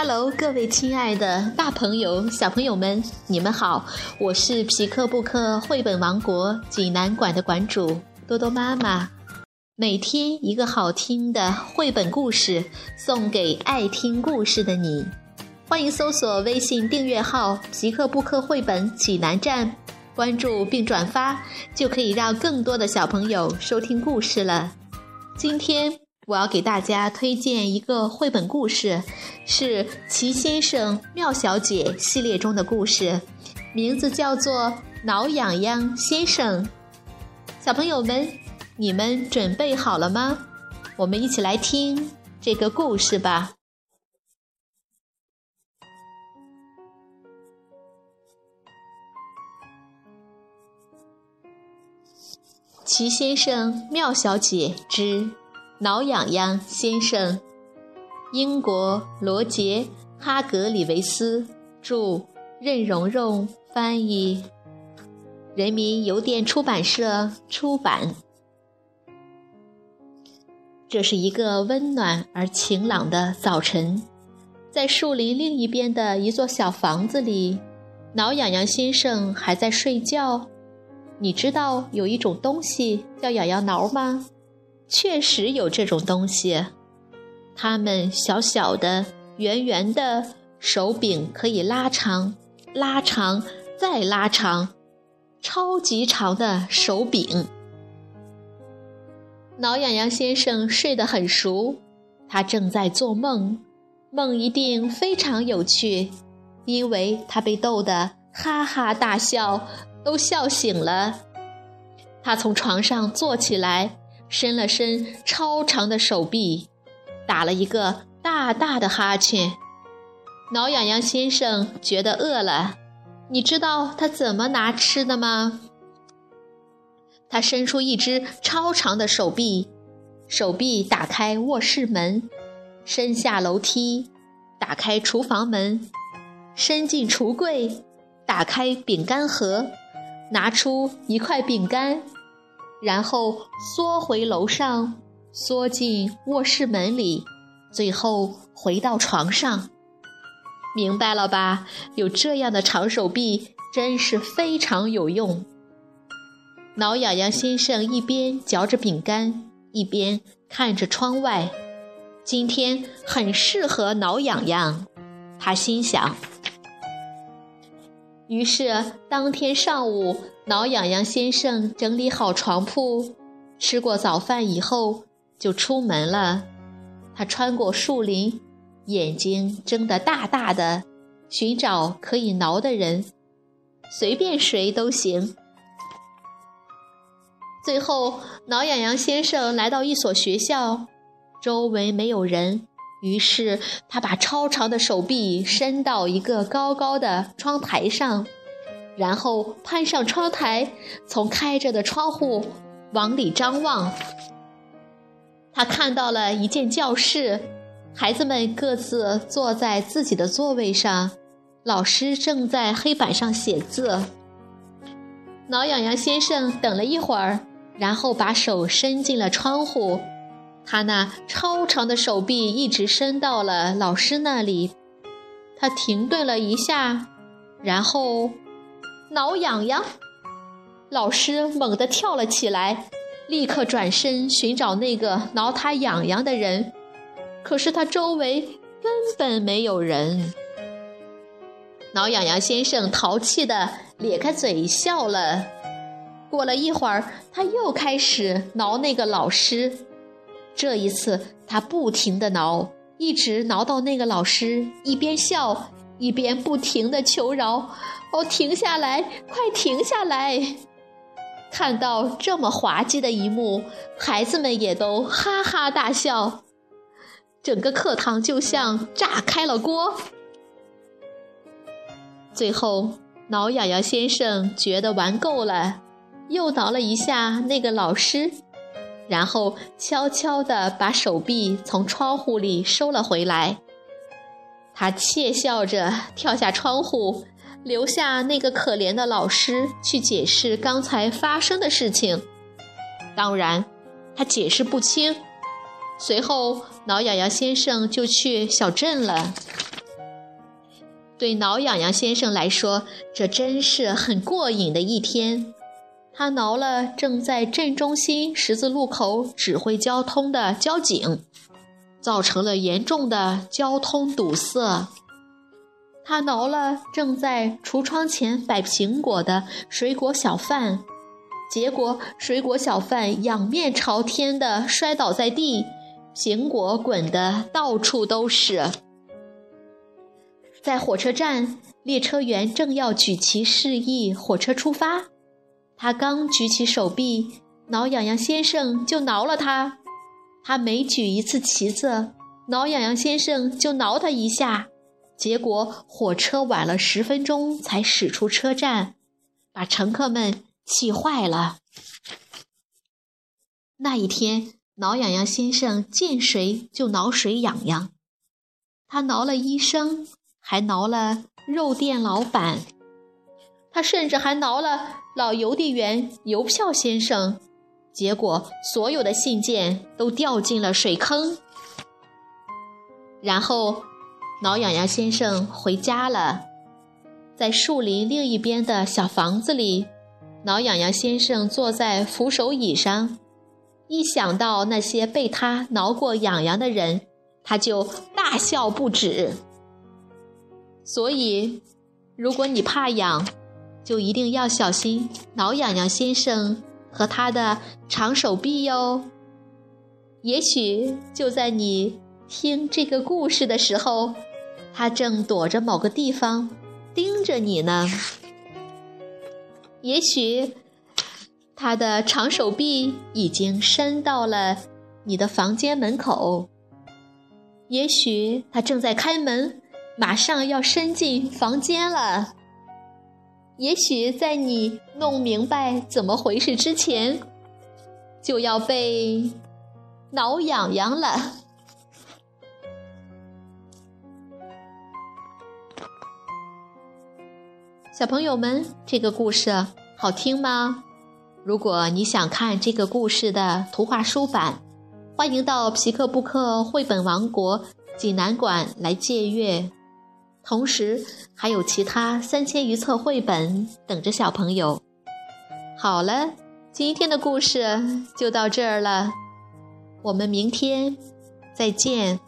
Hello，各位亲爱的大朋友、小朋友们，你们好！我是皮克布克绘本王国济南馆的馆主多多妈妈。每天一个好听的绘本故事，送给爱听故事的你。欢迎搜索微信订阅号“皮克布克绘本济南站”，关注并转发，就可以让更多的小朋友收听故事了。今天。我要给大家推荐一个绘本故事，是《奇先生妙小姐》系列中的故事，名字叫做《挠痒痒先生》。小朋友们，你们准备好了吗？我们一起来听这个故事吧。《奇先生妙小姐之》。挠痒痒先生，英国罗杰·哈格里维斯著，任蓉蓉翻译，人民邮电出版社出版。这是一个温暖而晴朗的早晨，在树林另一边的一座小房子里，挠痒痒先生还在睡觉。你知道有一种东西叫痒痒挠吗？确实有这种东西，它们小小的、圆圆的，手柄可以拉长、拉长再拉长，超级长的手柄。挠痒痒先生睡得很熟，他正在做梦，梦一定非常有趣，因为他被逗得哈哈大笑，都笑醒了。他从床上坐起来。伸了伸超长的手臂，打了一个大大的哈欠。挠痒痒先生觉得饿了，你知道他怎么拿吃的吗？他伸出一只超长的手臂，手臂打开卧室门，伸下楼梯，打开厨房门，伸进橱柜，打开饼干盒，拿出一块饼干。然后缩回楼上，缩进卧室门里，最后回到床上。明白了吧？有这样的长手臂真是非常有用。挠痒痒先生一边嚼着饼干，一边看着窗外。今天很适合挠痒痒，他心想。于是当天上午。挠痒痒先生整理好床铺，吃过早饭以后就出门了。他穿过树林，眼睛睁得大大的，寻找可以挠的人，随便谁都行。最后，挠痒痒先生来到一所学校，周围没有人，于是他把超长的手臂伸到一个高高的窗台上。然后攀上窗台，从开着的窗户往里张望。他看到了一间教室，孩子们各自坐在自己的座位上，老师正在黑板上写字。挠痒痒先生等了一会儿，然后把手伸进了窗户，他那超长的手臂一直伸到了老师那里。他停顿了一下，然后。挠痒痒，老师猛地跳了起来，立刻转身寻找那个挠他痒痒的人。可是他周围根本没有人。挠痒痒先生淘气地咧开嘴笑了。过了一会儿，他又开始挠那个老师。这一次，他不停地挠，一直挠到那个老师一边笑一边不停地求饶。哦，停下来！快停下来！看到这么滑稽的一幕，孩子们也都哈哈大笑，整个课堂就像炸开了锅。最后，挠痒痒先生觉得玩够了，又挠了一下那个老师，然后悄悄地把手臂从窗户里收了回来。他窃笑着跳下窗户。留下那个可怜的老师去解释刚才发生的事情。当然，他解释不清。随后，挠痒痒先生就去小镇了。对挠痒痒先生来说，这真是很过瘾的一天。他挠了正在镇中心十字路口指挥交通的交警，造成了严重的交通堵塞。他挠了正在橱窗前摆苹果的水果小贩，结果水果小贩仰面朝天的摔倒在地，苹果滚得到处都是。在火车站，列车员正要举旗示意火车出发，他刚举起手臂，挠痒痒先生就挠了他。他每举一次旗子，挠痒痒先生就挠他一下。结果火车晚了十分钟才驶出车站，把乘客们气坏了。那一天，挠痒痒先生见谁就挠谁痒痒，他挠了医生。还挠了肉店老板，他甚至还挠了老邮递员邮票先生，结果所有的信件都掉进了水坑。然后，挠痒痒先生回家了，在树林另一边的小房子里，挠痒痒先生坐在扶手椅上，一想到那些被他挠过痒痒的人，他就大笑不止。所以，如果你怕痒，就一定要小心挠痒痒先生和他的长手臂哟。也许就在你听这个故事的时候，他正躲着某个地方盯着你呢。也许他的长手臂已经伸到了你的房间门口。也许他正在开门。马上要伸进房间了，也许在你弄明白怎么回事之前，就要被挠痒痒了。小朋友们，这个故事好听吗？如果你想看这个故事的图画书版，欢迎到皮克布克绘本王国济南馆来借阅。同时，还有其他三千余册绘本等着小朋友。好了，今天的故事就到这儿了，我们明天再见。